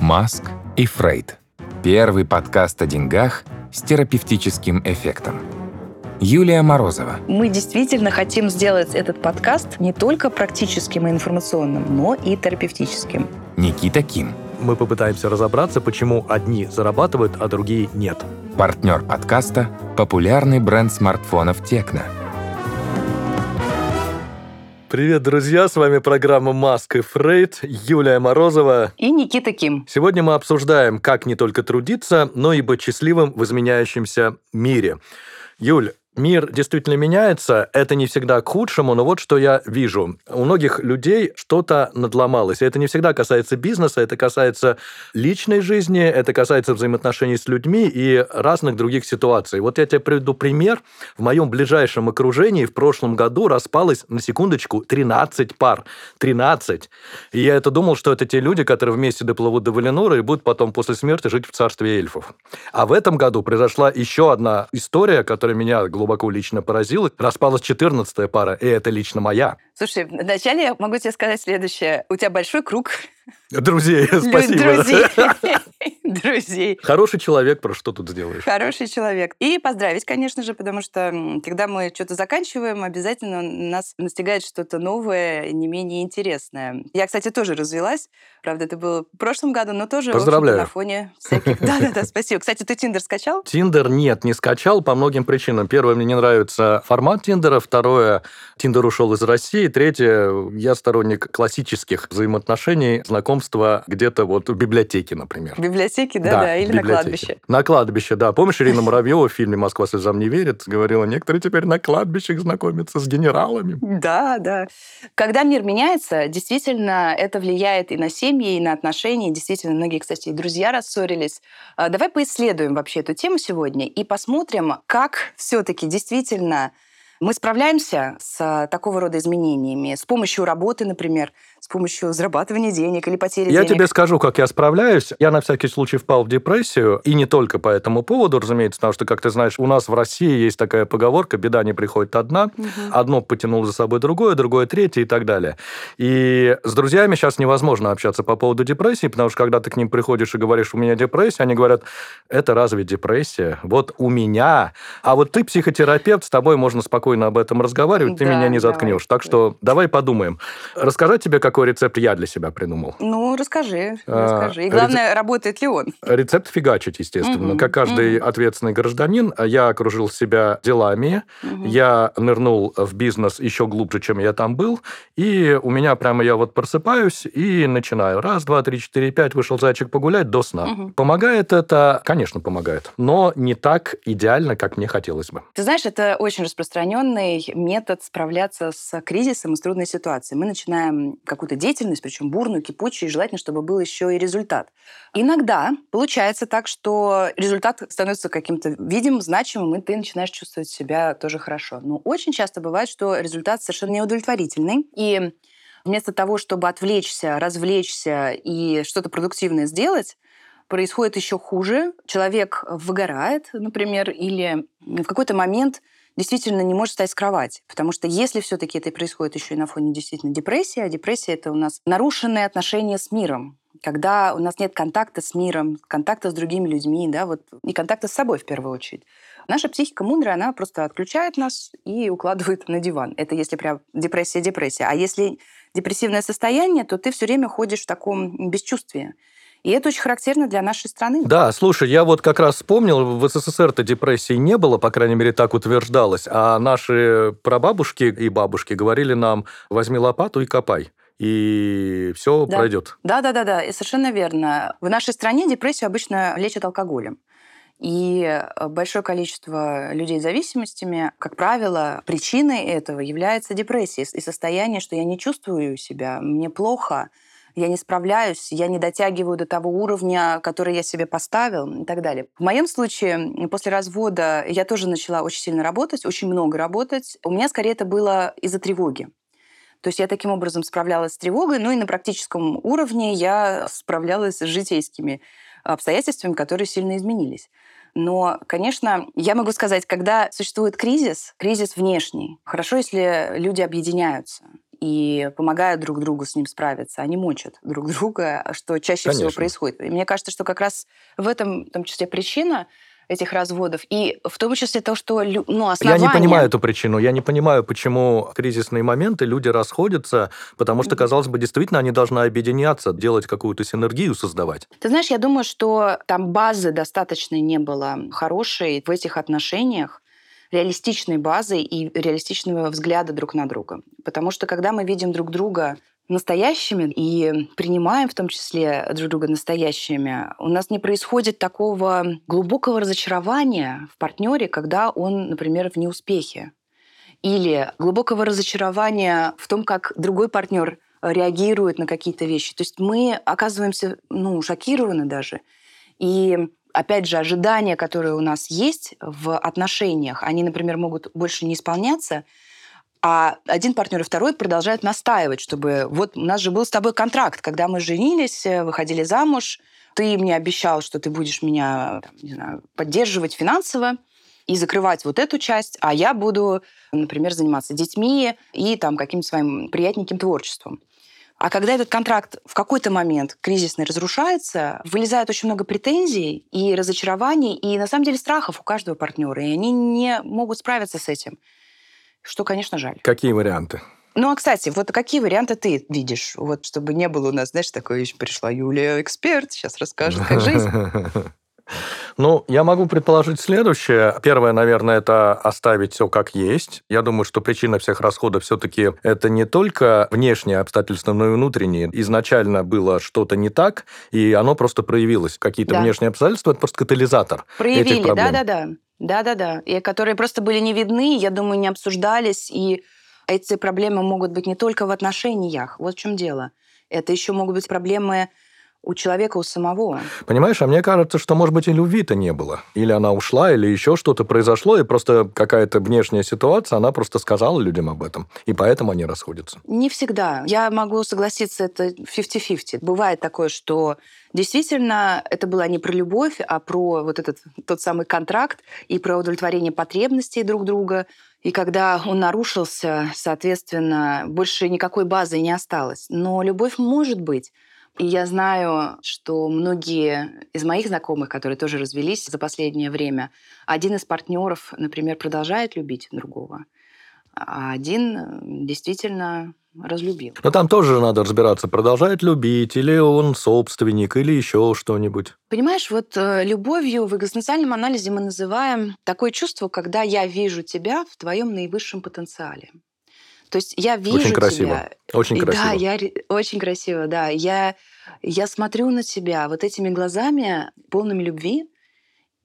Маск и Фрейд. Первый подкаст о деньгах с терапевтическим эффектом. Юлия Морозова. Мы действительно хотим сделать этот подкаст не только практическим и информационным, но и терапевтическим. Никита Ким. Мы попытаемся разобраться, почему одни зарабатывают, а другие нет. Партнер подкаста – популярный бренд смартфонов «Текно». Привет, друзья! С вами программа «Маск и Фрейд», Юлия Морозова. И Никита Ким. Сегодня мы обсуждаем, как не только трудиться, но и быть счастливым в изменяющемся мире. Юль, Мир действительно меняется, это не всегда к худшему, но вот что я вижу. У многих людей что-то надломалось. И это не всегда касается бизнеса, это касается личной жизни, это касается взаимоотношений с людьми и разных других ситуаций. Вот я тебе приведу пример. В моем ближайшем окружении в прошлом году распалось, на секундочку, 13 пар. 13. И я это думал, что это те люди, которые вместе доплывут до Валенура и будут потом после смерти жить в царстве эльфов. А в этом году произошла еще одна история, которая меня глубоко глубоко лично поразило. Распалась 14 пара, и это лично моя. Слушай, вначале я могу тебе сказать следующее. У тебя большой круг Друзей, спасибо. Друзей. Друзей. Хороший человек, про что тут сделаешь? Хороший человек. И поздравить, конечно же, потому что когда мы что-то заканчиваем, обязательно нас настигает что-то новое, не менее интересное. Я, кстати, тоже развелась. Правда, это было в прошлом году, но тоже Поздравляю. на фоне всяких... Да-да-да, спасибо. Кстати, ты Тиндер скачал? Тиндер нет, не скачал по многим причинам. Первое, мне не нравится формат Тиндера. Второе, Тиндер ушел из России. Третье, я сторонник классических взаимоотношений, знакомства где-то вот в библиотеке, например. В библиотеке, да, да, да или библиотеке. на кладбище. На кладбище, да. Помнишь, Ирина Муравьева в фильме «Москва слезам не верит» говорила, некоторые теперь на кладбищах знакомятся с генералами. Да, да. Когда мир меняется, действительно, это влияет и на семьи, и на отношения. Действительно, многие, кстати, и друзья рассорились. А, давай поисследуем вообще эту тему сегодня и посмотрим, как все-таки действительно мы справляемся с такого рода изменениями с помощью работы, например, с помощью зарабатывания денег или потери я денег? Я тебе скажу, как я справляюсь. Я на всякий случай впал в депрессию, и не только по этому поводу, разумеется, потому что, как ты знаешь, у нас в России есть такая поговорка «беда не приходит одна», угу. одно потянуло за собой другое, другое третье и так далее. И с друзьями сейчас невозможно общаться по поводу депрессии, потому что когда ты к ним приходишь и говоришь «у меня депрессия», они говорят «это разве депрессия? Вот у меня, а вот ты психотерапевт, с тобой можно спокойно об этом разговаривать, ты да, меня не заткнешь». Давай. Так что давай подумаем. Рассказать тебе, как какой рецепт я для себя придумал. Ну, расскажи, а, расскажи. И главное, рецепт... работает ли он? Рецепт фигачить, естественно. Угу, как каждый угу. ответственный гражданин, я окружил себя делами, угу. я нырнул в бизнес еще глубже, чем я там был, и у меня прямо я вот просыпаюсь и начинаю. Раз, два, три, четыре, пять, вышел зайчик погулять до сна. Угу. Помогает это? Конечно, помогает. Но не так идеально, как мне хотелось бы. Ты знаешь, это очень распространенный метод справляться с кризисом и с трудной ситуацией. Мы начинаем какую какую-то деятельность, причем бурную, кипучую, и желательно, чтобы был еще и результат. Иногда получается так, что результат становится каким-то видимым, значимым, и ты начинаешь чувствовать себя тоже хорошо. Но очень часто бывает, что результат совершенно неудовлетворительный, и вместо того, чтобы отвлечься, развлечься и что-то продуктивное сделать, происходит еще хуже. Человек выгорает, например, или в какой-то момент действительно не может встать с кровати. Потому что если все-таки это происходит еще и на фоне действительно депрессии, а депрессия это у нас нарушенные отношения с миром, когда у нас нет контакта с миром, контакта с другими людьми, да, вот, и контакта с собой в первую очередь. Наша психика мудрая, она просто отключает нас и укладывает на диван. Это если прям депрессия-депрессия. А если депрессивное состояние, то ты все время ходишь в таком бесчувствии. И это очень характерно для нашей страны. Да, слушай, я вот как раз вспомнил, в СССР-то депрессии не было, по крайней мере, так утверждалось, а наши прабабушки и бабушки говорили нам, возьми лопату и копай и все да. пройдет. Да, да, да, да, и совершенно верно. В нашей стране депрессию обычно лечат алкоголем. И э, большое количество людей с зависимостями, как правило, причиной этого является депрессия и состояние, что я не чувствую себя, мне плохо, я не справляюсь, я не дотягиваю до того уровня, который я себе поставил и так далее. В моем случае, после развода, я тоже начала очень сильно работать, очень много работать. У меня скорее это было из-за тревоги. То есть я таким образом справлялась с тревогой, ну и на практическом уровне я справлялась с житейскими обстоятельствами, которые сильно изменились. Но, конечно, я могу сказать, когда существует кризис, кризис внешний, хорошо, если люди объединяются и помогают друг другу с ним справиться, они мочат друг друга, что чаще Конечно. всего происходит. И мне кажется, что как раз в этом, в том числе, причина этих разводов. И в том числе то, что ну, Я основание... не понимаю эту причину. Я не понимаю, почему в кризисные моменты люди расходятся, потому что, казалось бы, действительно они должны объединяться, делать какую-то синергию создавать. Ты знаешь, я думаю, что там базы достаточно не было хорошей в этих отношениях, реалистичной базы и реалистичного взгляда друг на друга. Потому что когда мы видим друг друга настоящими и принимаем в том числе друг друга настоящими, у нас не происходит такого глубокого разочарования в партнере, когда он, например, в неуспехе. Или глубокого разочарования в том, как другой партнер реагирует на какие-то вещи. То есть мы оказываемся ну, шокированы даже. И опять же, ожидания, которые у нас есть в отношениях, они, например, могут больше не исполняться, а один партнер и второй продолжают настаивать, чтобы вот у нас же был с тобой контракт, когда мы женились, выходили замуж, ты мне обещал, что ты будешь меня там, не знаю, поддерживать финансово и закрывать вот эту часть, а я буду, например, заниматься детьми и там каким-то своим приятненьким творчеством. А когда этот контракт в какой-то момент кризисный разрушается, вылезает очень много претензий и разочарований, и на самом деле страхов у каждого партнера, и они не могут справиться с этим. Что, конечно, жаль. Какие варианты? Ну, а, кстати, вот какие варианты ты видишь? Вот чтобы не было у нас, знаешь, такое, еще пришла Юлия, эксперт, сейчас расскажет, как жизнь. Ну, я могу предположить следующее. Первое, наверное, это оставить все как есть. Я думаю, что причина всех расходов все-таки это не только внешние обстоятельства, но и внутренние. Изначально было что-то не так, и оно просто проявилось. Какие-то Да. внешние обстоятельства это просто катализатор этих Проявили, проблем. да-да-да. Да-да-да. И которые просто были не видны, я думаю, не обсуждались. И эти проблемы могут быть не только в отношениях. Вот в чем дело. Это еще могут быть проблемы у человека, у самого. Понимаешь, а мне кажется, что, может быть, и любви-то не было. Или она ушла, или еще что-то произошло, и просто какая-то внешняя ситуация, она просто сказала людям об этом. И поэтому они расходятся. Не всегда. Я могу согласиться, это 50-50. Бывает такое, что действительно это было не про любовь, а про вот этот тот самый контракт и про удовлетворение потребностей друг друга. И когда он нарушился, соответственно, больше никакой базы не осталось. Но любовь может быть. И я знаю, что многие из моих знакомых, которые тоже развелись за последнее время, один из партнеров, например, продолжает любить другого, а один действительно разлюбил. Но там тоже надо разбираться, продолжает любить, или он собственник, или еще что-нибудь. Понимаешь, вот э, любовью в экзистенциальном анализе мы называем такое чувство, когда я вижу тебя в твоем наивысшем потенциале. То есть я вижу Очень красиво. тебя. Очень красиво. Да, я очень красиво, да. Я, я смотрю на тебя вот этими глазами, полными любви,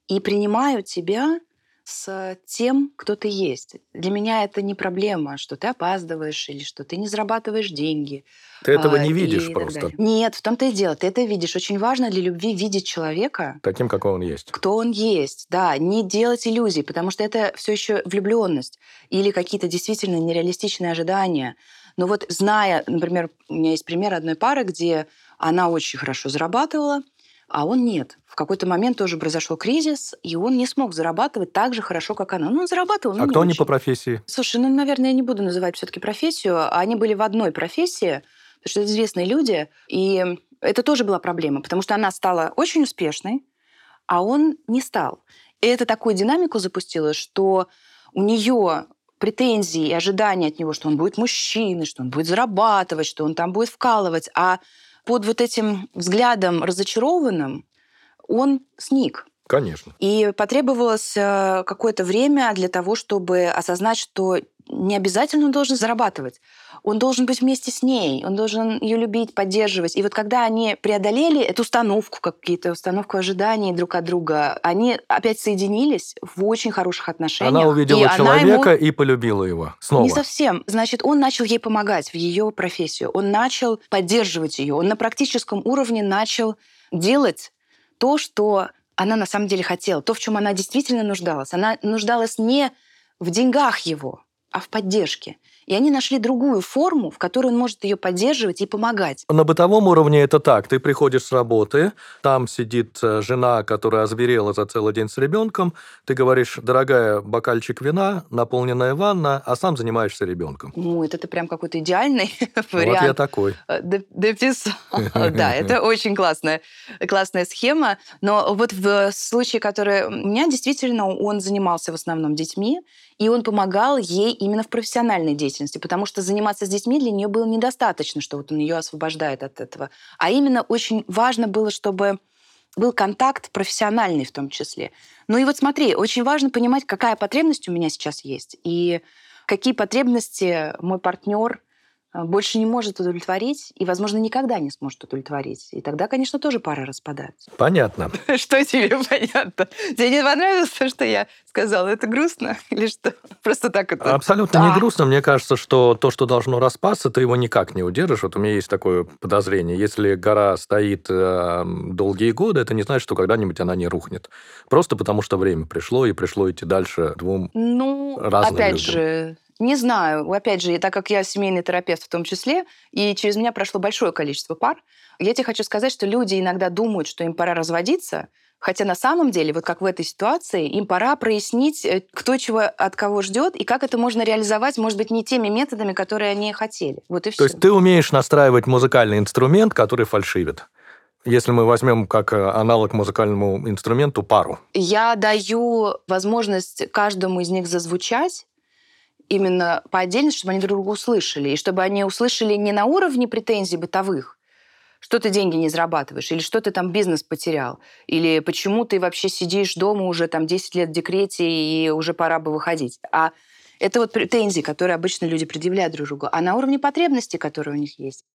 и принимаю тебя с тем, кто ты есть. Для меня это не проблема, что ты опаздываешь или что ты не зарабатываешь деньги. Ты этого а, не видишь просто. Нет, в том-то и дело. Ты это видишь. Очень важно для любви видеть человека, таким, какой он есть. кто он есть, да, не делать иллюзий, потому что это все еще влюбленность или какие-то действительно нереалистичные ожидания. Но вот зная, например, у меня есть пример одной пары, где она очень хорошо зарабатывала, а он нет. В какой-то момент тоже произошел кризис, и он не смог зарабатывать так же хорошо, как она. Ну, он зарабатывал, но а кто они очень. по профессии? Слушай, ну, наверное, я не буду называть все-таки профессию. Они были в одной профессии, потому что это известные люди. И это тоже была проблема, потому что она стала очень успешной, а он не стал. И это такую динамику запустило, что у нее претензии и ожидания от него, что он будет мужчиной, что он будет зарабатывать, что он там будет вкалывать. А под вот этим взглядом разочарованным он сник. Конечно. И потребовалось э, какое-то время для того, чтобы осознать, что не обязательно он должен зарабатывать. Он должен быть вместе с ней, он должен ее любить, поддерживать. И вот когда они преодолели эту установку, какие-то установку ожиданий друг от друга, они опять соединились в очень хороших отношениях. Она И увидела она человека ему- и полюбила его. Снова. не совсем. Значит, он начал ей помогать в ее профессию. Он начал поддерживать ее. Он на практическом уровне начал делать то, что она на самом деле хотела, то, в чем она действительно нуждалась. Она нуждалась не в деньгах его, а в поддержке. И они нашли другую форму, в которой он может ее поддерживать и помогать. На бытовом уровне это так. Ты приходишь с работы, там сидит э, жена, которая озверела за целый день с ребенком. Ты говоришь, дорогая, бокальчик вина, наполненная ванна, а сам занимаешься ребенком. Ну, это ты прям какой-то идеальный вариант. Вот я такой. Э, дописал. Да, это очень классная, классная схема. Но вот в случае, который у меня действительно он занимался в основном детьми, и он помогал ей именно в профессиональной деятельности, потому что заниматься с детьми для нее было недостаточно, что вот он ее освобождает от этого. А именно очень важно было, чтобы был контакт профессиональный в том числе. Ну и вот смотри, очень важно понимать, какая потребность у меня сейчас есть, и какие потребности мой партнер больше не может удовлетворить и, возможно, никогда не сможет удовлетворить. И тогда, конечно, тоже пара распадается. Понятно. Что тебе понятно? Тебе не понравилось то, что я сказала? Это грустно или что? Просто так это... Абсолютно не грустно. Мне кажется, что то, что должно распасться, ты его никак не удержишь. Вот у меня есть такое подозрение. Если гора стоит э, долгие годы, это не значит, что когда-нибудь она не рухнет. Просто потому, что время пришло, и пришло идти дальше двум ну, опять же, не знаю. Опять же, так как я семейный терапевт в том числе, и через меня прошло большое количество пар, я тебе хочу сказать, что люди иногда думают, что им пора разводиться, Хотя на самом деле, вот как в этой ситуации, им пора прояснить, э, кто чего от кого ждет и как это можно реализовать, может быть, не теми методами, которые они хотели. Вот и все. То есть ты умеешь настраивать музыкальный инструмент, который фальшивит? Если мы возьмем как э, аналог музыкальному инструменту пару. Я даю возможность каждому из них зазвучать, именно по отдельности, чтобы они друг друга услышали. И чтобы они услышали не на уровне претензий бытовых, что ты деньги не зарабатываешь, или что ты там бизнес потерял, или почему ты вообще сидишь дома уже там 10 лет в декрете и уже пора бы выходить. А это вот претензии, которые обычно люди предъявляют друг другу, а на уровне потребностей, которые у них есть.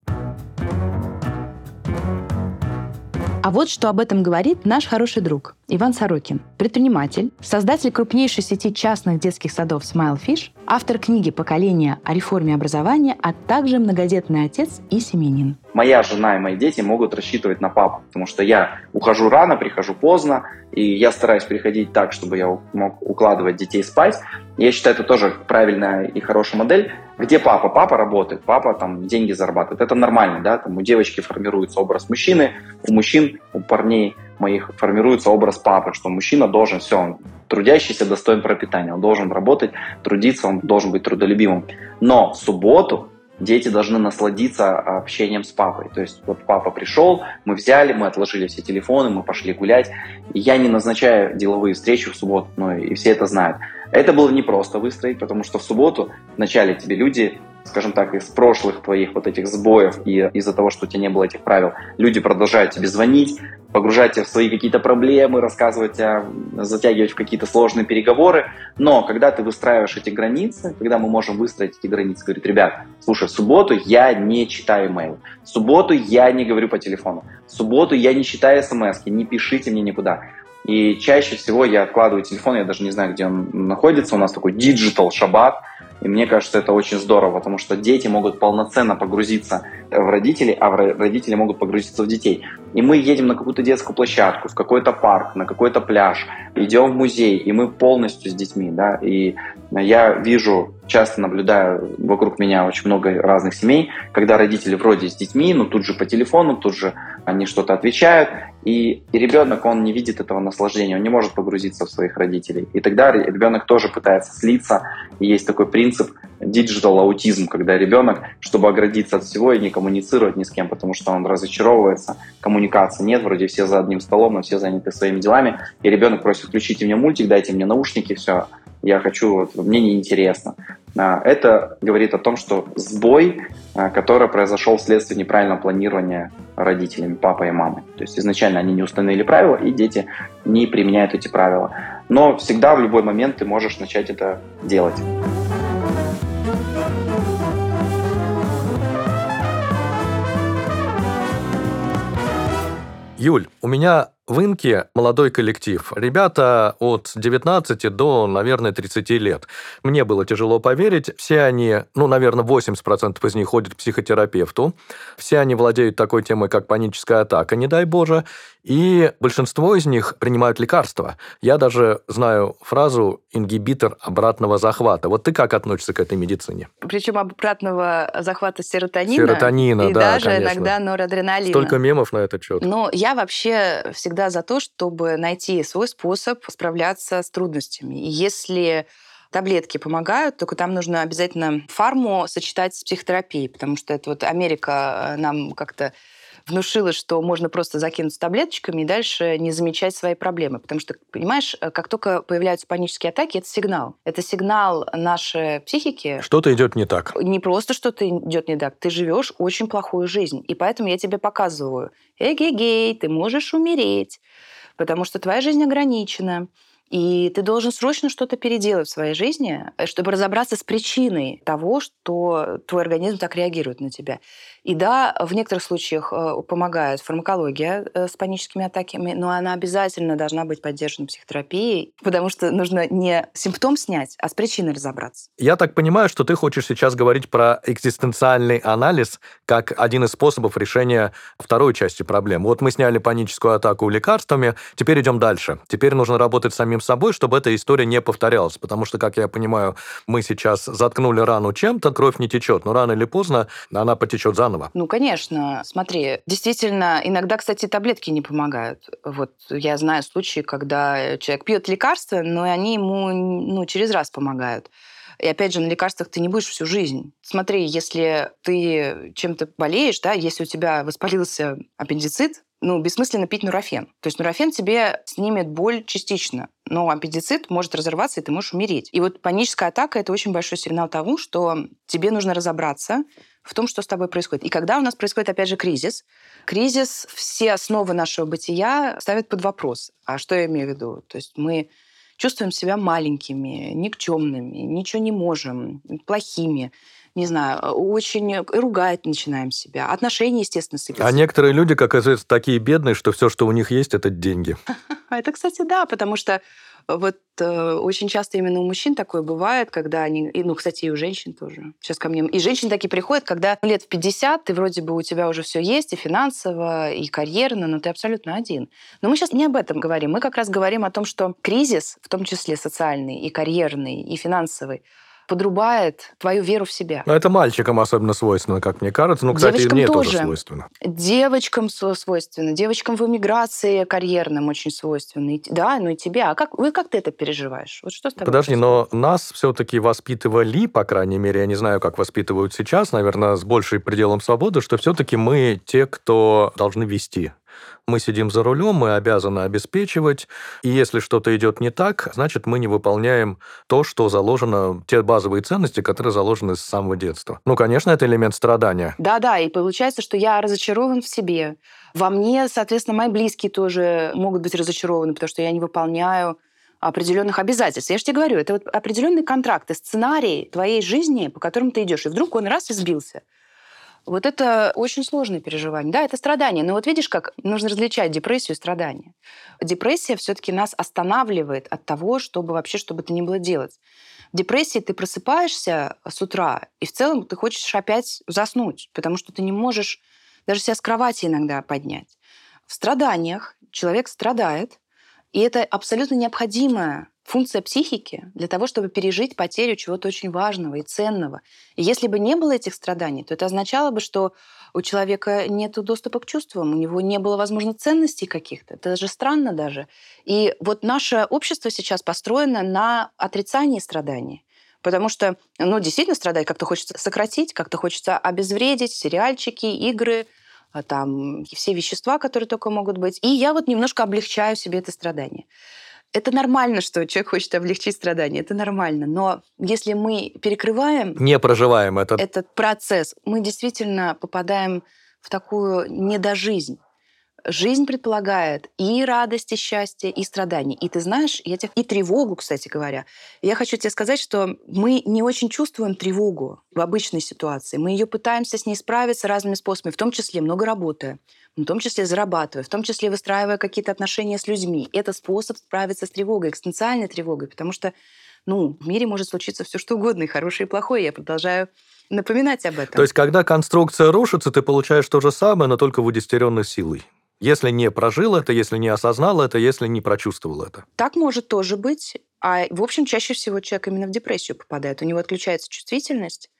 А вот что об этом говорит наш хороший друг Иван Сорокин, предприниматель, создатель крупнейшей сети частных детских садов Smile Fish, автор книги «Поколение о реформе образования», а также многодетный отец и семенин. Моя жена и мои дети могут рассчитывать на папу, потому что я ухожу рано, прихожу поздно, и я стараюсь приходить так, чтобы я мог укладывать детей спать. Я считаю, это тоже правильная и хорошая модель. Где папа? Папа работает, папа там деньги зарабатывает. Это нормально, да? Там у девочки формируется образ мужчины, у мужчин, у парней моих формируется образ папы, что мужчина должен все, он трудящийся, достоин пропитания, он должен работать, трудиться, он должен быть трудолюбивым. Но в субботу дети должны насладиться общением с папой. То есть вот папа пришел, мы взяли, мы отложили все телефоны, мы пошли гулять. Я не назначаю деловые встречи в субботу, ну и все это знают. Это было непросто выстроить, потому что в субботу вначале тебе люди скажем так, из прошлых твоих вот этих сбоев и из-за того, что у тебя не было этих правил, люди продолжают тебе звонить, погружать тебя в свои какие-то проблемы, рассказывать, о, затягивать в какие-то сложные переговоры. Но когда ты выстраиваешь эти границы, когда мы можем выстроить эти границы, говорит, ребят, слушай, в субботу я не читаю имейл, в субботу я не говорю по телефону, в субботу я не читаю смс, не пишите мне никуда. И чаще всего я откладываю телефон, я даже не знаю, где он находится. У нас такой digital шаббат, и мне кажется, это очень здорово, потому что дети могут полноценно погрузиться в родителей, а родители могут погрузиться в детей. И мы едем на какую-то детскую площадку, в какой-то парк, на какой-то пляж, идем в музей, и мы полностью с детьми, да, и я вижу, часто наблюдаю вокруг меня очень много разных семей, когда родители вроде с детьми, но тут же по телефону, тут же они что-то отвечают, и, и ребенок, он не видит этого наслаждения, он не может погрузиться в своих родителей. И тогда ребенок тоже пытается слиться. И есть такой принцип digital аутизм, когда ребенок, чтобы оградиться от всего и не коммуницировать ни с кем, потому что он разочаровывается, коммуникации нет, вроде все за одним столом, но все заняты своими делами, и ребенок просит, включите мне мультик, дайте мне наушники, все, я хочу, вот, мне неинтересно. А, это говорит о том, что сбой, а, который произошел вследствие неправильного планирования родителями, папой и мамой. То есть изначально они не установили правила, и дети не применяют эти правила. Но всегда в любой момент ты можешь начать это делать. Юль, у меня в Инке молодой коллектив. Ребята от 19 до, наверное, 30 лет. Мне было тяжело поверить. Все они, ну, наверное, 80% из них ходят к психотерапевту. Все они владеют такой темой, как паническая атака, не дай боже. И большинство из них принимают лекарства. Я даже знаю фразу «ингибитор обратного захвата». Вот ты как относишься к этой медицине? Причем обратного захвата серотонина. Серотонина, и да, даже конечно. иногда норадреналина. Столько мемов на этот счет. Но я вообще всегда за то, чтобы найти свой способ справляться с трудностями. И если таблетки помогают, только там нужно обязательно фарму сочетать с психотерапией, потому что это вот Америка э, нам как-то внушила, что можно просто закинуться таблеточками и дальше не замечать свои проблемы. Потому что, понимаешь, э, как только появляются панические атаки, это сигнал. Это сигнал нашей психики. Что-то идет не так. Не просто что-то идет не так, ты живешь очень плохую жизнь. И поэтому я тебе показываю, эгегей, ты можешь умереть, потому что твоя жизнь ограничена. И ты должен срочно что-то переделать в своей жизни, э, чтобы разобраться с причиной того, что твой организм так реагирует на тебя. И да, в некоторых случаях э, помогает фармакология э, с паническими атаками, но она обязательно должна быть поддержана психотерапией, потому что нужно не симптом снять, а с причиной разобраться. Я так понимаю, что ты хочешь сейчас говорить про экзистенциальный анализ как один из способов решения второй части проблемы. Вот мы сняли паническую атаку лекарствами, теперь идем дальше. Теперь нужно работать с самим собой, чтобы эта история не повторялась, потому что, как я понимаю, мы сейчас заткнули рану чем-то, кровь не течет, но рано или поздно она потечет заново. Ну, конечно. Смотри, действительно, иногда, кстати, таблетки не помогают. Вот я знаю случаи, когда человек пьет лекарства, но они ему ну, через раз помогают. И опять же, на лекарствах ты не будешь всю жизнь. Смотри, если ты чем-то болеешь, да, если у тебя воспалился аппендицит, ну, бессмысленно пить нурофен. То есть нурофен тебе снимет боль частично, но аппендицит может разорваться, и ты можешь умереть. И вот паническая атака – это очень большой сигнал того, что тебе нужно разобраться, в том, что с тобой происходит. И когда у нас происходит, опять же, кризис, кризис все основы нашего бытия ставят под вопрос. А что я имею в виду? То есть мы чувствуем себя маленькими, никчемными, ничего не можем, плохими не знаю, очень ругать начинаем себя. Отношения, естественно, сыпятся. А некоторые люди, как оказывается, такие бедные, что все, что у них есть, это деньги. Это, кстати, да, потому что вот э, очень часто именно у мужчин такое бывает, когда они, и, ну, кстати, и у женщин тоже. Сейчас ко мне. И женщины такие приходят, когда лет в 50, ты вроде бы у тебя уже все есть, и финансово, и карьерно, но ты абсолютно один. Но мы сейчас не об этом говорим. Мы как раз говорим о том, что кризис, в том числе социальный, и карьерный, и финансовый, подрубает твою веру в себя. Но это мальчикам особенно свойственно, как мне кажется. Ну, кстати, Девочкам мне тоже. тоже свойственно. Девочкам свойственно, девочкам в эмиграции карьерным очень свойственно. И, да, ну и тебе. А как, вы как ты это переживаешь? Вот что с тобой Подожди, происходит? но нас все-таки воспитывали, по крайней мере, я не знаю, как воспитывают сейчас, наверное, с большей пределом свободы, что все-таки мы те, кто должны вести мы сидим за рулем, мы обязаны обеспечивать, и если что-то идет не так, значит, мы не выполняем то, что заложено, те базовые ценности, которые заложены с самого детства. Ну, конечно, это элемент страдания. Да-да, и получается, что я разочарован в себе. Во мне, соответственно, мои близкие тоже могут быть разочарованы, потому что я не выполняю определенных обязательств. Я же тебе говорю, это вот определенный контракт, и сценарий твоей жизни, по которому ты идешь. И вдруг он раз и сбился. Вот это очень сложное переживание. Да, это страдание. Но вот видишь, как нужно различать депрессию и страдание. Депрессия все-таки нас останавливает от того, чтобы вообще что бы то ни было делать. В депрессии ты просыпаешься с утра, и в целом ты хочешь опять заснуть, потому что ты не можешь даже себя с кровати иногда поднять. В страданиях человек страдает, и это абсолютно необходимое функция психики для того, чтобы пережить потерю чего-то очень важного и ценного. И если бы не было этих страданий, то это означало бы, что у человека нет доступа к чувствам, у него не было, возможно, ценностей каких-то. Это же странно даже. И вот наше общество сейчас построено на отрицании страданий. Потому что, ну, действительно страдать как-то хочется сократить, как-то хочется обезвредить сериальчики, игры, там все вещества, которые только могут быть. И я вот немножко облегчаю себе это страдание. Это нормально, что человек хочет облегчить страдания, это нормально. Но если мы перекрываем Не проживаем это. этот процесс, мы действительно попадаем в такую недожизнь. Жизнь предполагает и радость, и счастье, и страдания. И ты знаешь, я тебе... и тревогу, кстати говоря. Я хочу тебе сказать, что мы не очень чувствуем тревогу в обычной ситуации. Мы ее пытаемся с ней справиться разными способами, в том числе много работая, в том числе зарабатывая, в том числе выстраивая какие-то отношения с людьми. Это способ справиться с тревогой, экстенциальной тревогой, потому что ну, в мире может случиться все что угодно, и хорошее, и плохое. Я продолжаю напоминать об этом. То есть, когда конструкция рушится, ты получаешь то же самое, но только в удестеренной силой. Если не прожил это, если не осознал это, если не прочувствовал это. Так может тоже быть. А, в общем, чаще всего человек именно в депрессию попадает. У него отключается чувствительность,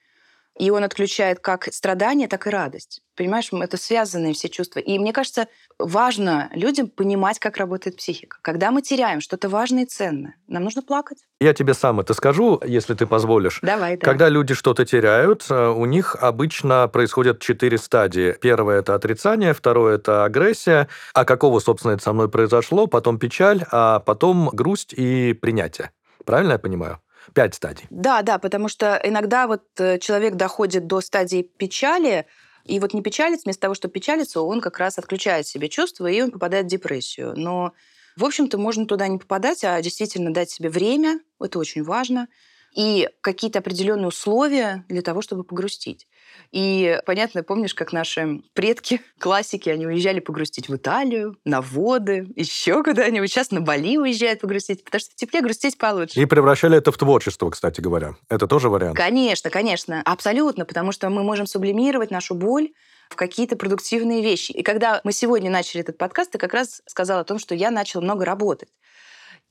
и он отключает как страдания, так и радость. Понимаешь, это связанные все чувства. И мне кажется, важно людям понимать, как работает психика. Когда мы теряем что-то важное и ценное, нам нужно плакать. Я тебе сам это скажу, если ты позволишь. Давай, да. Когда люди что-то теряют, э, у них обычно происходят четыре стадии. Первое – это отрицание, второе – это агрессия. А какого, собственно, это со мной произошло? Потом печаль, а потом грусть и принятие. Правильно я понимаю? Пять стадий. Да, да, потому что иногда вот э, человек доходит до стадии печали, и вот не печалится, вместо того, чтобы печалиться, он как раз отключает себе чувства, и он попадает в депрессию. Но, в общем-то, можно туда не попадать, а действительно дать себе время, это очень важно, и какие-то определенные условия для того, чтобы погрустить. И понятно, помнишь, как наши предки, классики, они уезжали погрустить в Италию, на воды, еще куда-нибудь. Сейчас на Бали уезжают погрустить, потому что в тепле грустить получше. И превращали это в творчество, кстати говоря. Это тоже вариант? Конечно, конечно. Абсолютно, потому что мы можем сублимировать нашу боль в какие-то продуктивные вещи. И когда мы сегодня начали этот подкаст, ты как раз сказала о том, что я начала много работать.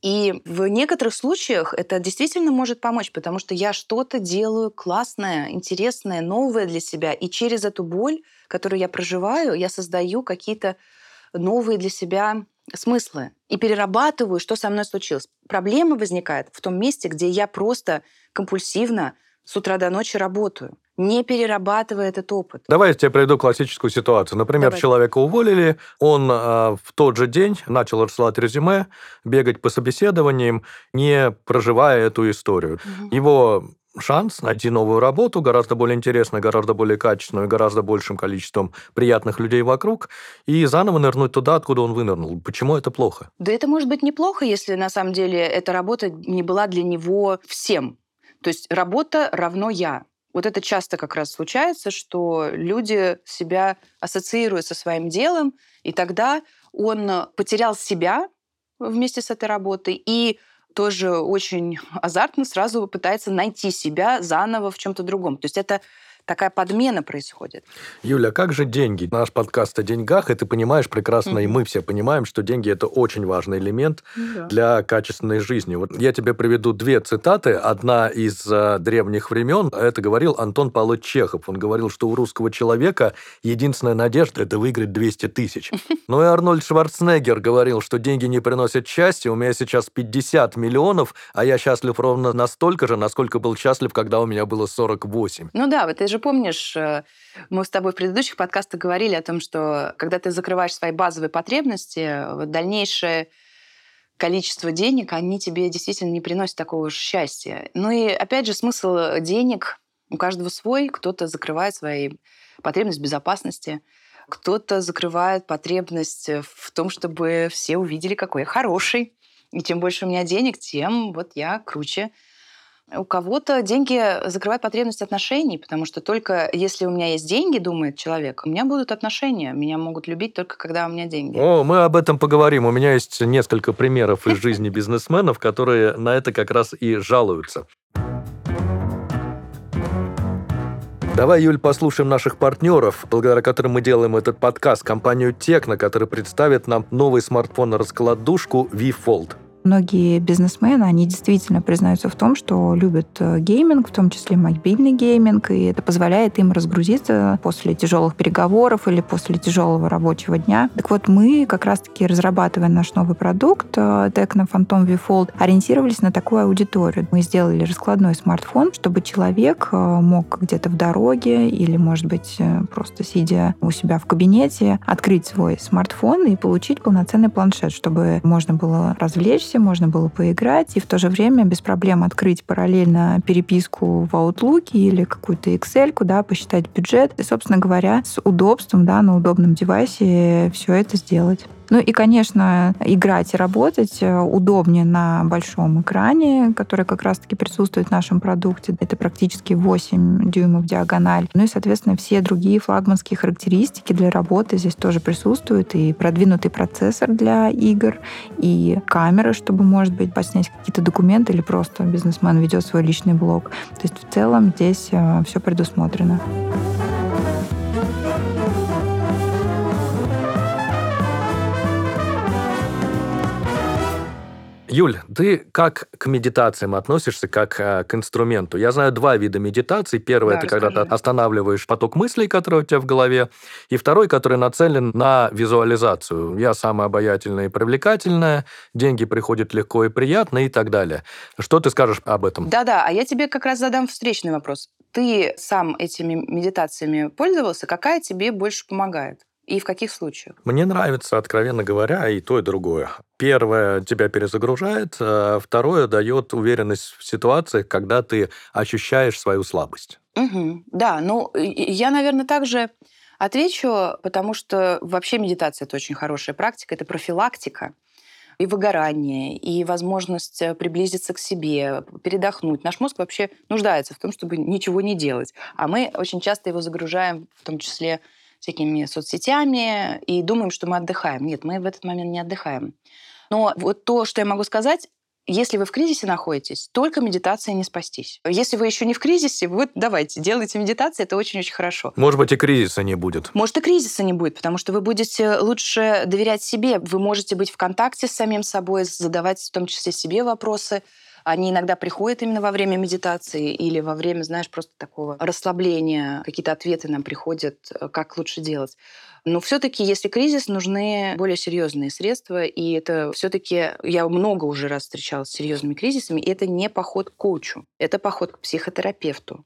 И в некоторых случаях это действительно может помочь, потому что я что-то делаю классное, интересное, новое для себя. И через эту боль, которую я проживаю, я создаю какие-то новые для себя смыслы и перерабатываю, что со мной случилось. Проблема возникает в том месте, где я просто компульсивно с утра до ночи работаю не перерабатывая этот опыт. Давай я тебе приведу классическую ситуацию. Например, Давай. человека уволили, он э, в тот же день начал рассылать резюме, бегать по собеседованиям, не проживая эту историю. Угу. Его шанс найти новую работу, гораздо более интересную, гораздо более качественную, гораздо большим количеством приятных людей вокруг, и заново нырнуть туда, откуда он вынырнул. Почему это плохо? Да это может быть неплохо, если на самом деле эта работа не была для него всем. То есть работа равно я. Вот это часто как раз случается, что люди себя ассоциируют со своим делом, и тогда он потерял себя вместе с этой работой и тоже очень азартно сразу пытается найти себя заново в чем-то другом. То есть это такая подмена происходит. Юля, как же деньги? Наш подкаст о деньгах, и ты понимаешь прекрасно, mm-hmm. и мы все понимаем, что деньги это очень важный элемент mm-hmm. для качественной жизни. Вот я тебе приведу две цитаты. Одна из uh, древних времен. Это говорил Антон Павлович Чехов. Он говорил, что у русского человека единственная надежда это выиграть 200 тысяч. Ну и Арнольд Шварценеггер говорил, что деньги не приносят счастья. У меня сейчас 50 миллионов, а я счастлив ровно настолько же, насколько был счастлив, когда у меня было 48. Ну да, вот ты же помнишь, э, мы с тобой в предыдущих подкастах говорили о том, что когда ты закрываешь свои базовые потребности, вот дальнейшее количество денег, они тебе действительно не приносят такого же счастья. Ну и опять же, смысл денег у каждого свой. Кто-то закрывает свои потребности безопасности, кто-то закрывает потребность в том, чтобы все увидели, какой я хороший. И чем больше у меня денег, тем вот я круче у кого-то деньги закрывают потребность отношений, потому что только если у меня есть деньги, думает человек, у меня будут отношения. Меня могут любить только когда у меня деньги. О, мы об этом поговорим. У меня есть несколько примеров из жизни бизнесменов, которые на это как раз и жалуются. Давай, Юль, послушаем наших партнеров, благодаря которым мы делаем этот подкаст, компанию Текно, которая представит нам новый смартфон-раскладушку V Fold. Многие бизнесмены, они действительно признаются в том, что любят э, гейминг, в том числе мобильный гейминг, и это позволяет им разгрузиться после тяжелых переговоров или после тяжелого рабочего дня. Так вот, мы как раз-таки, разрабатывая наш новый продукт э, Tecno Phantom V Fold, ориентировались на такую аудиторию. Мы сделали раскладной смартфон, чтобы человек э, мог где-то в дороге или, может быть, просто сидя у себя в кабинете, открыть свой смартфон и получить полноценный планшет, чтобы можно было развлечься офисе, можно было поиграть, и в то же время без проблем открыть параллельно переписку в Outlook или какую-то Excel, куда посчитать бюджет, и, собственно говоря, с удобством, да, на удобном девайсе все это сделать. Ну и, конечно, играть и работать э, удобнее на большом экране, который как раз-таки присутствует в нашем продукте. Это практически 8 дюймов диагональ. Ну и, соответственно, все другие флагманские характеристики для работы здесь тоже присутствуют. И продвинутый процессор для игр, и камера, чтобы, может быть, поснять какие-то документы или просто бизнесмен ведет свой личный блог. То есть в целом здесь э, все предусмотрено. Юль, ты как к медитациям относишься, как э, к инструменту? Я знаю два вида медитаций. Первый да, это когда ты останавливаешь поток мыслей, которые у тебя в голове, и второй, который нацелен на визуализацию. Я самая обаятельная и привлекательная, деньги приходят легко и приятно и так далее. Что ты скажешь об этом? Да-да, а я тебе как раз задам встречный вопрос. Ты сам этими медитациями пользовался? Какая тебе больше помогает? И в каких случаях? Мне нравится, откровенно говоря, и то, и другое. Первое тебя перезагружает, а второе дает уверенность в ситуациях, когда ты ощущаешь свою слабость. Угу. Да, ну, я, наверное, также отвечу, потому что вообще медитация – это очень хорошая практика, это профилактика и выгорание, и возможность э, приблизиться к себе, передохнуть. Наш мозг вообще нуждается в том, чтобы ничего не делать. А мы очень часто его загружаем, в том числе всякими соцсетями и думаем, что мы отдыхаем. Нет, мы в этот момент не отдыхаем. Но вот то, что я могу сказать, если вы в кризисе находитесь, только медитацией не спастись. Если вы еще не в кризисе, вот давайте, делайте медитацию, это очень-очень хорошо. Может быть, и кризиса не будет. Может, и кризиса не будет, потому что вы будете лучше доверять себе. Вы можете быть в контакте с самим собой, задавать в том числе себе вопросы, они иногда приходят именно во время медитации или во время, знаешь, просто такого расслабления. Какие-то ответы нам приходят, э, как лучше делать. Но все-таки, если кризис, нужны более серьезные средства, и это все-таки я много уже раз встречалась с серьезными кризисами, и это не поход к коучу, это поход к психотерапевту.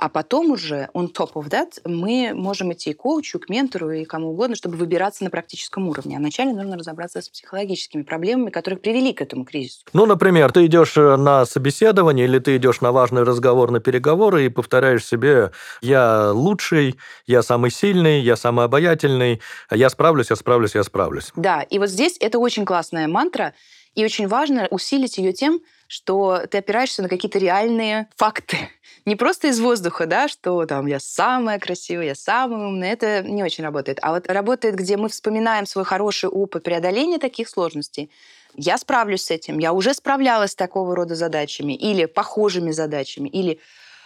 А потом уже, on top of that, мы можем идти к коучу, к ментору и кому угодно, чтобы выбираться на практическом уровне. А вначале нужно разобраться с психологическими проблемами, которые привели к этому кризису. Ну, например, ты идешь э, на собеседование или ты идешь на важный разговор, на переговоры и повторяешь себе «я лучший, я самый сильный, я самый обаятельный, я справлюсь, я справлюсь, я справлюсь». Да, и вот здесь это очень классная мантра, и очень важно усилить ее тем, что ты опираешься на какие-то реальные факты. Не просто из воздуха, да, что там я самая красивая, я самая умная. Это не очень работает. А вот работает, где мы вспоминаем свой хороший опыт преодоления таких сложностей. Я справлюсь с этим, я уже справлялась с такого рода задачами или похожими задачами, или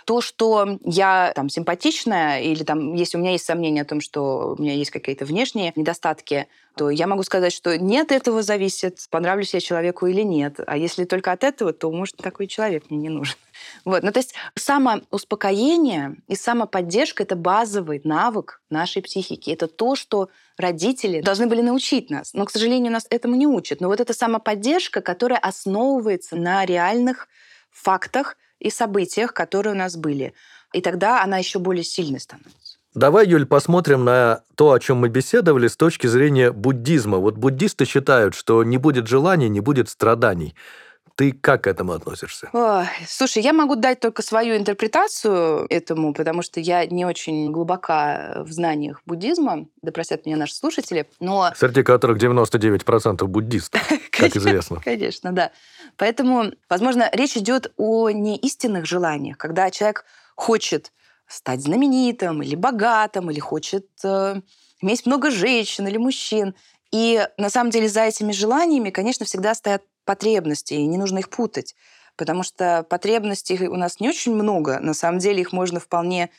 то, что я там симпатичная, или там, если у меня есть сомнения о том, что у меня есть какие-то внешние недостатки, то я могу сказать, что не от этого зависит, понравлюсь я человеку или нет. А если только от этого, то, может, такой человек мне не нужен. Вот. Ну, то есть самоуспокоение и самоподдержка – это базовый навык нашей психики. Это то, что родители должны были научить нас. Но, к сожалению, нас этому не учат. Но вот эта самоподдержка, которая основывается на реальных фактах, и событиях, которые у нас были. И тогда она еще более сильной становится. Давай, Юль, посмотрим на то, о чем мы беседовали с точки зрения буддизма. Вот буддисты считают, что не будет желаний, не будет страданий. Ты как к этому относишься? Ой, слушай, я могу дать только свою интерпретацию этому, потому что я не очень глубока в знаниях буддизма, да простят меня наши слушатели, но... Среди которых 99% буддистов, как известно. Конечно, да. Поэтому, возможно, речь идет о неистинных желаниях, когда человек хочет стать знаменитым или богатым, или хочет э, иметь много женщин или мужчин. И на самом деле за этими желаниями, конечно, всегда стоят потребности, и не нужно их путать. Потому что потребностей у нас не очень много. На самом деле их можно вполне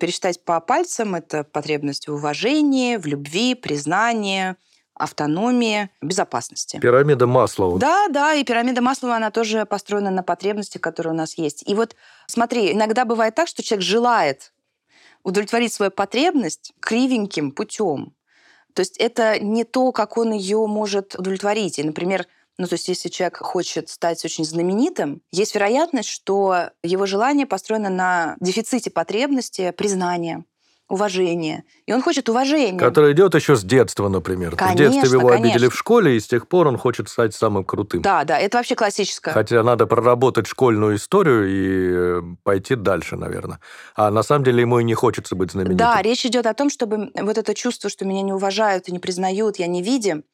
пересчитать по пальцам. Это потребности в уважении, в любви, признании, автономии, безопасности. Пирамида Маслоу. Да, да, и пирамида Маслоу, она тоже построена на потребностях, которые у нас есть. И вот смотри, иногда бывает так, что человек желает удовлетворить свою потребность кривеньким путем. То есть это не то, как он ее может удовлетворить. И, например, ну, то есть если человек хочет стать очень знаменитым, есть вероятность, что его желание построено на дефиците потребности признания, уважение. И он хочет уважения. Который идет еще с детства, например. Конечно, в детстве его конечно. обидели в школе, и с тех пор он хочет стать самым крутым. Да, да, это вообще классическое. Хотя надо проработать школьную историю и э, пойти дальше, наверное. А на самом деле ему и не хочется быть знаменитым. Да, речь идет о том, чтобы вот это чувство, что меня не уважают и не признают, я не видим,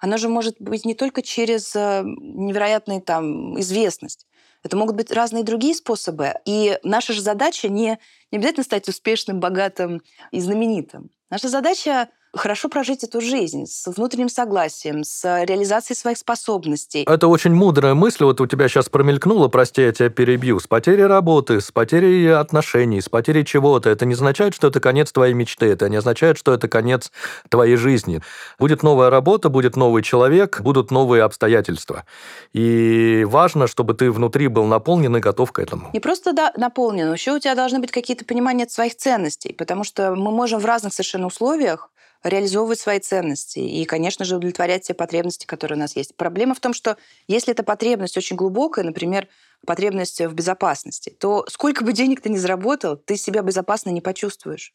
оно же может быть не только через э, невероятную там известность. Это могут быть разные другие способы. И наша же задача не, не обязательно стать успешным, богатым и знаменитым. Наша задача хорошо прожить эту жизнь с внутренним согласием, с реализацией своих способностей. Это очень мудрая мысль. Вот у тебя сейчас промелькнула, прости, я тебя перебью. С потерей работы, с потерей отношений, с потерей чего-то. Это не означает, что это конец твоей мечты. Это не означает, что это конец твоей жизни. Будет новая работа, будет новый человек, будут новые обстоятельства. И важно, чтобы ты внутри был наполнен и готов к этому. Не просто да, наполнен, еще у тебя должны быть какие-то понимания своих ценностей, потому что мы можем в разных совершенно условиях реализовывать свои ценности и, конечно же, удовлетворять те потребности, которые у нас есть. Проблема в том, что если эта потребность очень глубокая, например, потребность в безопасности, то сколько бы денег ты ни заработал, ты себя безопасно не почувствуешь.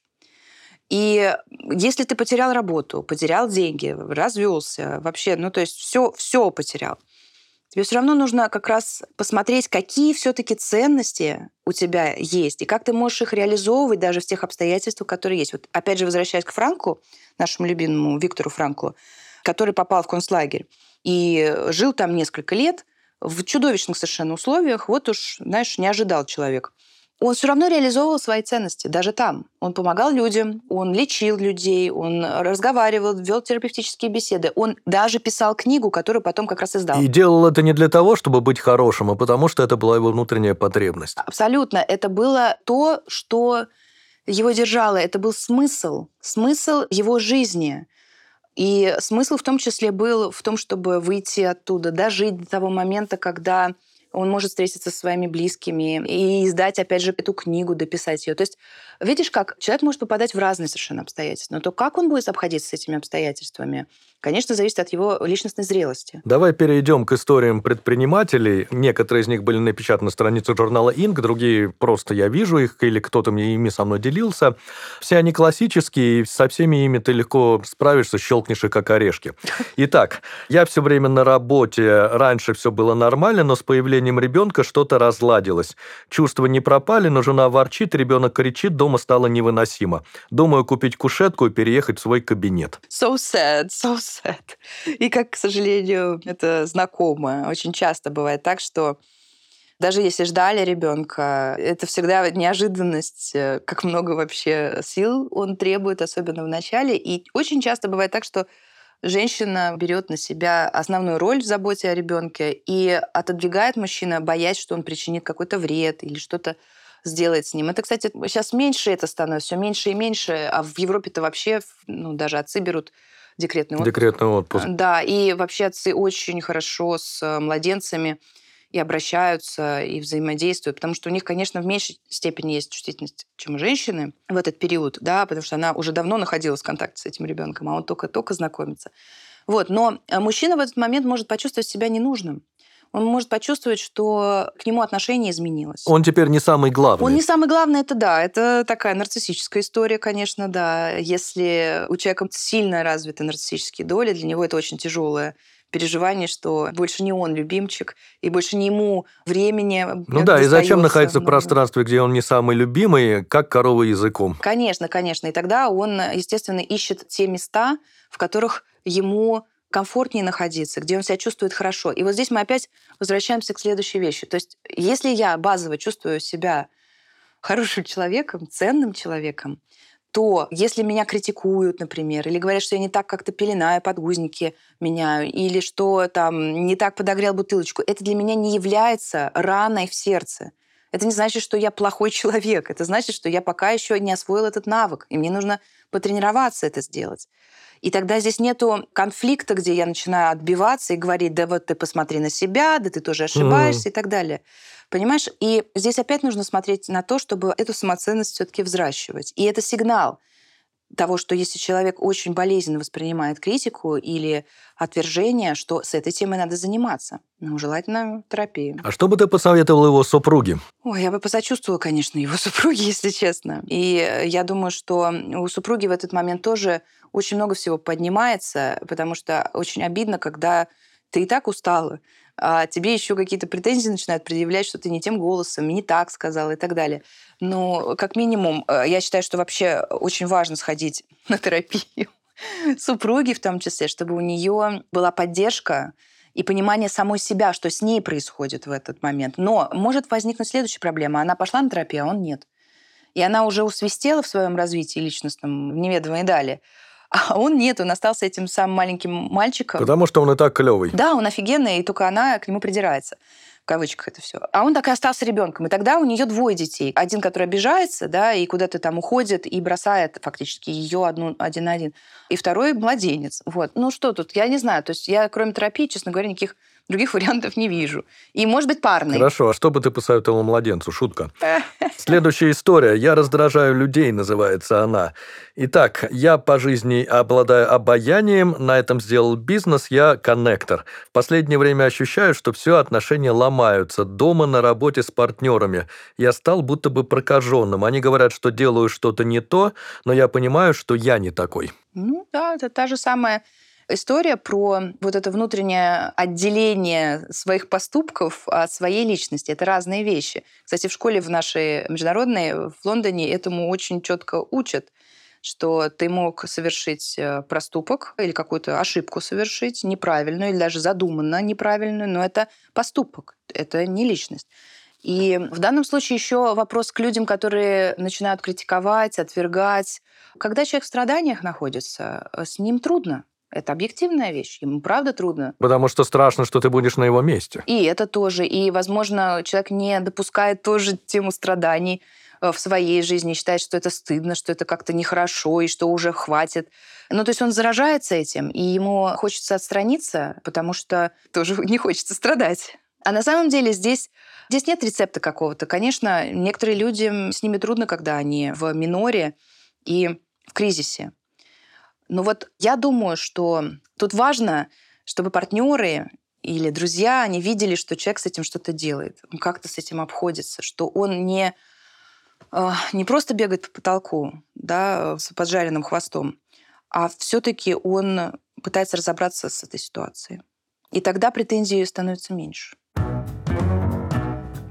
И если ты потерял работу, потерял деньги, развелся, вообще, ну то есть все, все потерял, тебе все равно нужно как раз посмотреть, какие все-таки ценности у тебя есть, и как ты можешь их реализовывать даже в тех обстоятельствах, которые есть. Вот опять же, возвращаясь к Франку, нашему любимому Виктору Франклу, который попал в концлагерь и жил там несколько лет в чудовищных совершенно условиях, вот уж, знаешь, не ожидал человек он все равно реализовывал свои ценности, даже там. Он помогал людям, он лечил людей, он разговаривал, вел терапевтические беседы. Он даже писал книгу, которую потом как раз издал. И делал это не для того, чтобы быть хорошим, а потому что это была его внутренняя потребность. Абсолютно. Это было то, что его держало. Это был смысл, смысл его жизни. И смысл в том числе был в том, чтобы выйти оттуда, дожить до того момента, когда он может встретиться со своими близкими и издать, опять же, эту книгу, дописать ее. То есть, видишь, как человек может попадать в разные совершенно обстоятельства, но то, как он будет обходиться с этими обстоятельствами, конечно, зависит от его личностной зрелости. Давай перейдем к историям предпринимателей. Некоторые из них были напечатаны на странице журнала «Инк», другие просто я вижу их, или кто-то мне ими со мной делился. Все они классические, и со всеми ими ты легко справишься, щелкнешь их как орешки. Итак, я все время на работе, раньше все было нормально, но с появлением ребенка что-то разладилось. Чувства не пропали, но жена ворчит, ребенок кричит, дома стало невыносимо. Думаю купить кушетку и переехать в свой кабинет. So sad, so sad. И как, к сожалению, это знакомо. Очень часто бывает так, что даже если ждали ребенка, это всегда неожиданность, э, как много вообще сил он требует, особенно в начале. И очень часто бывает так, что женщина берет на себя основную роль в заботе о ребенке и отодвигает мужчина, боясь, что он причинит какой-то вред или что-то сделает с ним. Это, кстати, сейчас меньше это становится, все меньше и меньше, а в Европе-то вообще ну, даже отцы берут декретный отпуск. Декретный отпуск. Да, и вообще отцы очень хорошо с э, младенцами и обращаются, и взаимодействуют, потому что у них, конечно, в меньшей степени есть чувствительность, чем у женщины в этот период, да, потому что она уже давно находилась в контакте с этим ребенком, а он только-только знакомится. Вот, но э, мужчина в этот момент может почувствовать себя ненужным. Он может почувствовать, что к нему отношение изменилось. Он теперь не самый главный. Он не самый главный, это да. Это такая нарциссическая история, конечно, да. Если у человека сильно развиты нарциссические доли, для него это очень тяжелое переживание, что больше не он любимчик, и больше не ему времени Ну да, и зачем находиться много. в пространстве, где он не самый любимый, как корова языком? Конечно, конечно. И тогда он, естественно, ищет те места, в которых ему комфортнее находиться, где он себя чувствует хорошо. И вот здесь мы опять возвращаемся к следующей вещи. То есть если я базово чувствую себя хорошим человеком, ценным человеком, то если меня критикуют, например, или говорят, что я не так как-то пеленаю подгузники, меняю, или что там не так подогрел бутылочку, это для меня не является раной в сердце. Это не значит, что я плохой человек. Это значит, что я пока еще не освоил этот навык, и мне нужно потренироваться это сделать. И тогда здесь нету конфликта, где я начинаю отбиваться и говорить, да вот ты посмотри на себя, да ты тоже ошибаешься mm. и так далее. Понимаешь? И здесь опять нужно смотреть на то, чтобы эту самоценность все-таки взращивать. И это сигнал. Того, что если человек очень болезненно воспринимает критику или отвержение, что с этой темой надо заниматься. Ну, желательно терапию. А что бы ты посоветовал его супруге? Ой, я бы посочувствовала, конечно, его супруге, если честно. И я думаю, что у супруги в этот момент тоже очень много всего поднимается, потому что очень обидно, когда ты и так устала, а тебе еще какие-то претензии начинают предъявлять, что ты не тем голосом, не так сказала и так далее. Но, как минимум, э, я считаю, что вообще очень важно сходить на терапию супруги в том числе, чтобы у нее была поддержка и понимание самой себя, что с ней происходит в этот момент. Но может возникнуть следующая проблема. Она пошла на терапию, а он нет. И она уже усвистела в своем развитии личностном в неведомой дали. А он нет, он остался этим самым маленьким мальчиком. Потому что он и так клевый. Да, он офигенный, и только она к нему придирается в кавычках это все. А он так и остался ребенком. И тогда у нее двое детей. Один, который обижается, да, и куда-то там уходит и бросает фактически ее одну, один на один. И второй младенец. Вот. Ну что тут, я не знаю. То есть я, кроме терапии, честно говоря, никаких других вариантов не вижу. И, может быть, парный. Хорошо, а что бы ты посоветовал младенцу? Шутка. Следующая история. «Я раздражаю людей» называется она. Итак, я по жизни обладаю обаянием, на этом сделал бизнес, я коннектор. В последнее время ощущаю, что все отношения ломаются. Дома, на работе с партнерами. Я стал будто бы прокаженным. Они говорят, что делаю что-то не то, но я понимаю, что я не такой. Ну да, это та же самая история про вот это внутреннее отделение своих поступков от своей личности. Это разные вещи. Кстати, в школе в нашей международной в Лондоне этому очень четко учат что ты мог совершить э, проступок или какую-то ошибку совершить неправильную или даже задуманно неправильную, но это поступок, это не личность. И в данном случае еще вопрос к людям, которые начинают критиковать, отвергать. Когда человек в страданиях находится, э, с ним трудно. Это объективная вещь. Ему правда трудно. Потому что страшно, что ты будешь на его месте. И это тоже. И, возможно, человек не допускает тоже тему страданий э, в своей жизни, считает, что это стыдно, что это как-то нехорошо, и что уже хватит. Ну, то есть он заражается этим, и ему хочется отстраниться, потому что тоже не хочется страдать. А на самом деле здесь, здесь нет рецепта какого-то. Конечно, некоторые люди, с ними трудно, когда они в миноре и в кризисе. Но вот я думаю, что тут важно, чтобы партнеры или друзья, они видели, что человек с этим что-то делает, он как-то с этим обходится, что он не, а, не просто бегает по потолку да, с поджаренным хвостом, а все-таки он пытается разобраться с этой ситуацией. И тогда претензии становятся меньше.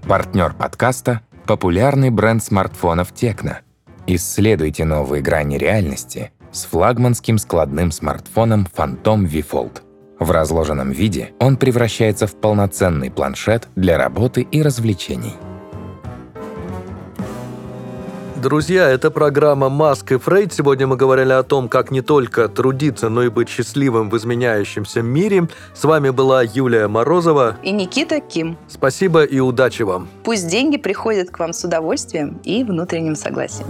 Партнер подкаста – популярный бренд смартфонов Tecno. Исследуйте новые грани реальности – с флагманским складным смартфоном Phantom V Fold. В разложенном виде он превращается в полноценный планшет для работы и развлечений. Друзья, это программа «Маск и Фрейд». Сегодня мы говорили о том, как не только трудиться, но и быть счастливым в изменяющемся мире. С вами была Юлия Морозова. И Никита Ким. Спасибо и удачи вам. Пусть деньги приходят к вам с удовольствием и внутренним согласием.